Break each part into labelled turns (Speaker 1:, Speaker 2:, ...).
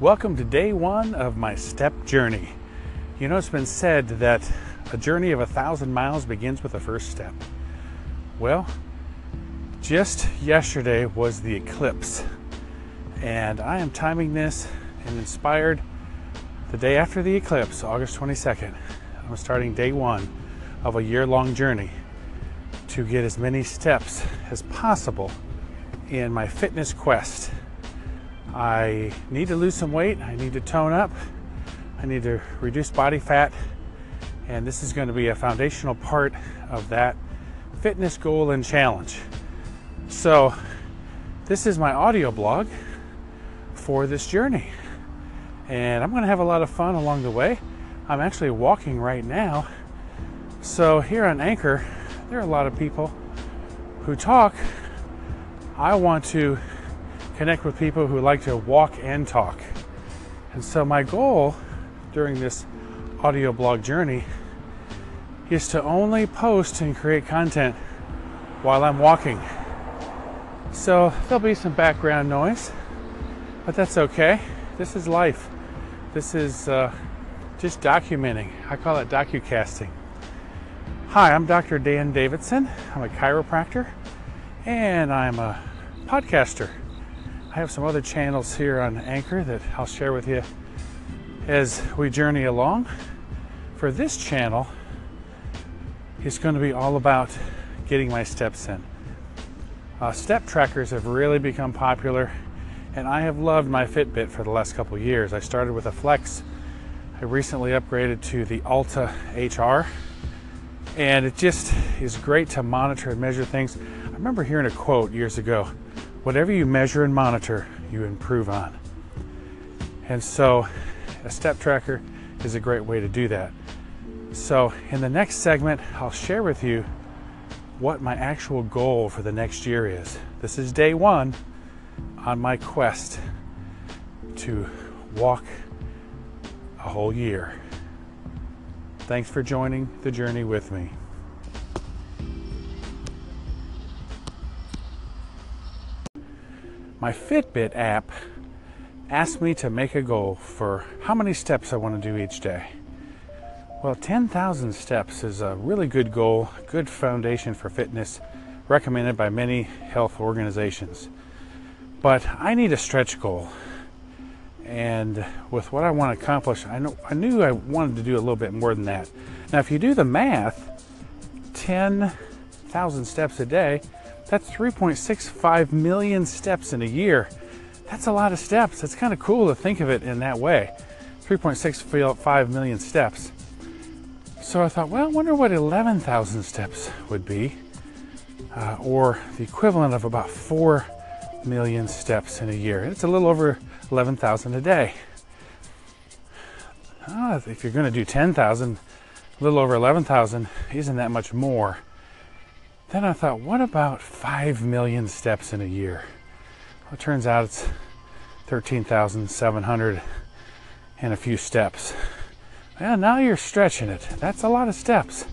Speaker 1: Welcome to day one of my step journey. You know, it's been said that a journey of a thousand miles begins with the first step. Well, just yesterday was the eclipse, and I am timing this and inspired the day after the eclipse, August 22nd. I'm starting day one of a year long journey to get as many steps as possible in my fitness quest. I need to lose some weight, I need to tone up, I need to reduce body fat, and this is going to be a foundational part of that fitness goal and challenge. So, this is my audio blog for this journey, and I'm going to have a lot of fun along the way. I'm actually walking right now. So, here on Anchor, there are a lot of people who talk. I want to connect with people who like to walk and talk. And so, my goal during this audio blog journey is to only post and create content while I'm walking. So, there'll be some background noise, but that's okay. This is life. This is uh, just documenting. I call it docucasting. Hi, I'm Dr. Dan Davidson. I'm a chiropractor and I'm a podcaster. I have some other channels here on Anchor that I'll share with you as we journey along. For this channel, it's going to be all about getting my steps in. Uh, step trackers have really become popular, and I have loved my Fitbit for the last couple years. I started with a Flex. I recently upgraded to the Alta HR and it just is great to monitor and measure things. I remember hearing a quote years ago whatever you measure and monitor, you improve on. And so, a step tracker is a great way to do that. So, in the next segment, I'll share with you what my actual goal for the next year is. This is day one on my quest to walk a whole year. Thanks for joining the journey with me. My Fitbit app asked me to make a goal for how many steps I want to do each day. Well, 10,000 steps is a really good goal, good foundation for fitness, recommended by many health organizations. But I need a stretch goal and with what I want to accomplish, I know I knew I wanted to do a little bit more than that. Now, if you do the math, 10,000 steps a day, that's 3.65 million steps in a year. That's a lot of steps. It's kind of cool to think of it in that way. 3.65 million steps. So I thought, well, I wonder what 11,000 steps would be, uh, or the equivalent of about 4 million steps in a year. It's a little over 11,000 a day. Oh, if you're going to do 10,000, a little over 11,000 isn't that much more. Then I thought, what about 5 million steps in a year? Well, it turns out it's 13,700 and a few steps. Well, now you're stretching it. That's a lot of steps.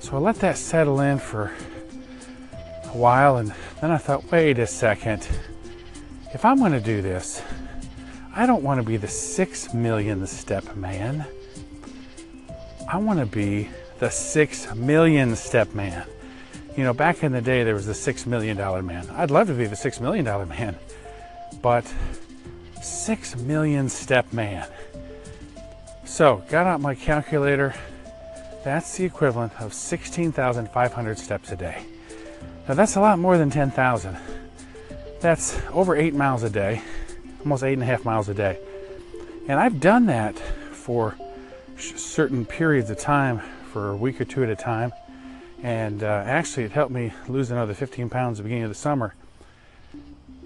Speaker 1: So I let that settle in for a while, and then I thought, wait a second if I'm going to do this, I don't want to be the six million step man. I want to be the six million step man. You know, back in the day, there was the six million dollar man. I'd love to be the six million dollar man, but six million step man. So, got out my calculator. That's the equivalent of 16,500 steps a day. Now, that's a lot more than 10,000. That's over eight miles a day, almost eight and a half miles a day. And I've done that for certain periods of time, for a week or two at a time. And uh, actually, it helped me lose another 15 pounds at the beginning of the summer.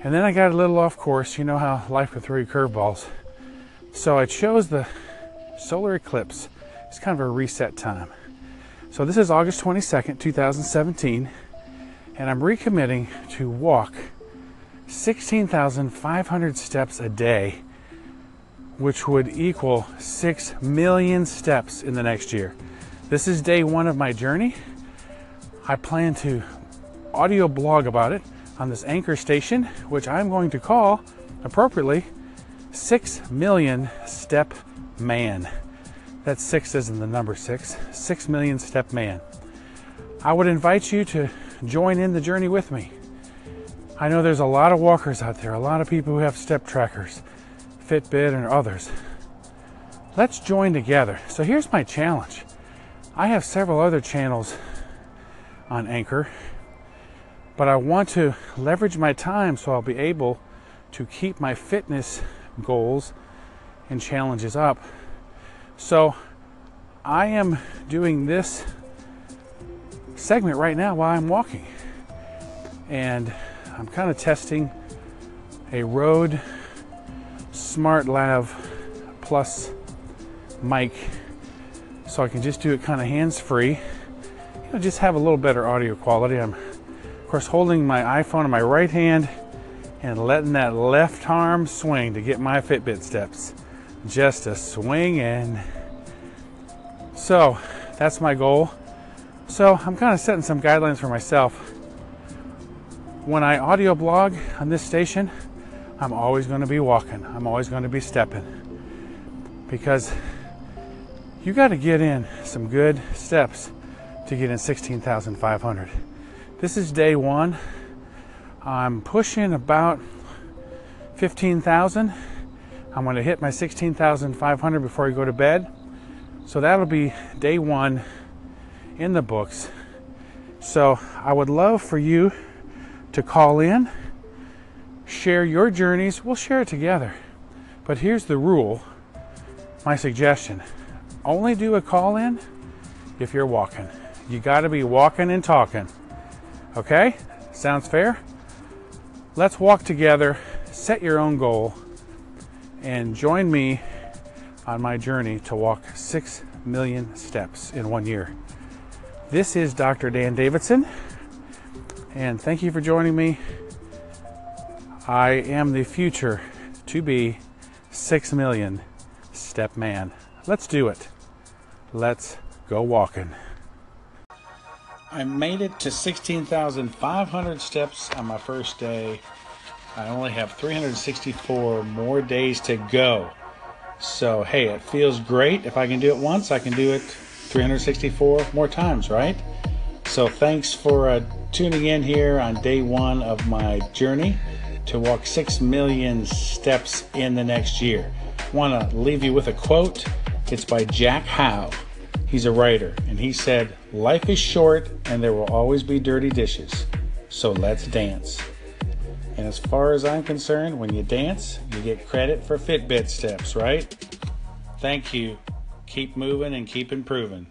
Speaker 1: And then I got a little off course. You know how life can throw you curveballs. So I chose the solar eclipse. It's kind of a reset time. So this is August 22nd, 2017. And I'm recommitting to walk 16,500 steps a day, which would equal 6 million steps in the next year. This is day one of my journey. I plan to audio blog about it on this anchor station, which I'm going to call appropriately 6 million step man. That six isn't the number six. Six million step man. I would invite you to join in the journey with me. I know there's a lot of walkers out there, a lot of people who have step trackers, Fitbit, and others. Let's join together. So here's my challenge I have several other channels on Anchor, but I want to leverage my time so I'll be able to keep my fitness goals and challenges up so I am doing this segment right now while I'm walking. And I'm kind of testing a Rode Smart Lav Plus mic so I can just do it kind of hands free. You know, just have a little better audio quality. I'm, of course, holding my iPhone in my right hand and letting that left arm swing to get my Fitbit steps just a swing in. So that's my goal. So I'm kind of setting some guidelines for myself. When I audio blog on this station, I'm always going to be walking. I'm always going to be stepping. Because you got to get in some good steps to get in 16,500. This is day one. I'm pushing about 15,000 I'm going to hit my 16,500 before I go to bed. So that'll be day one in the books. So I would love for you to call in, share your journeys. We'll share it together. But here's the rule my suggestion only do a call in if you're walking. You got to be walking and talking. Okay? Sounds fair? Let's walk together, set your own goal and join me on my journey to walk 6 million steps in one year. This is Dr. Dan Davidson, and thank you for joining me. I am the future to be 6 million step man. Let's do it. Let's go walking. I made it to 16,500 steps on my first day I only have 364 more days to go. So, hey, it feels great. If I can do it once, I can do it 364 more times, right? So, thanks for uh, tuning in here on day one of my journey to walk 6 million steps in the next year. Want to leave you with a quote. It's by Jack Howe. He's a writer, and he said, Life is short and there will always be dirty dishes. So let's dance. And as far as I'm concerned, when you dance, you get credit for Fitbit steps, right? Thank you. Keep moving and keep improving.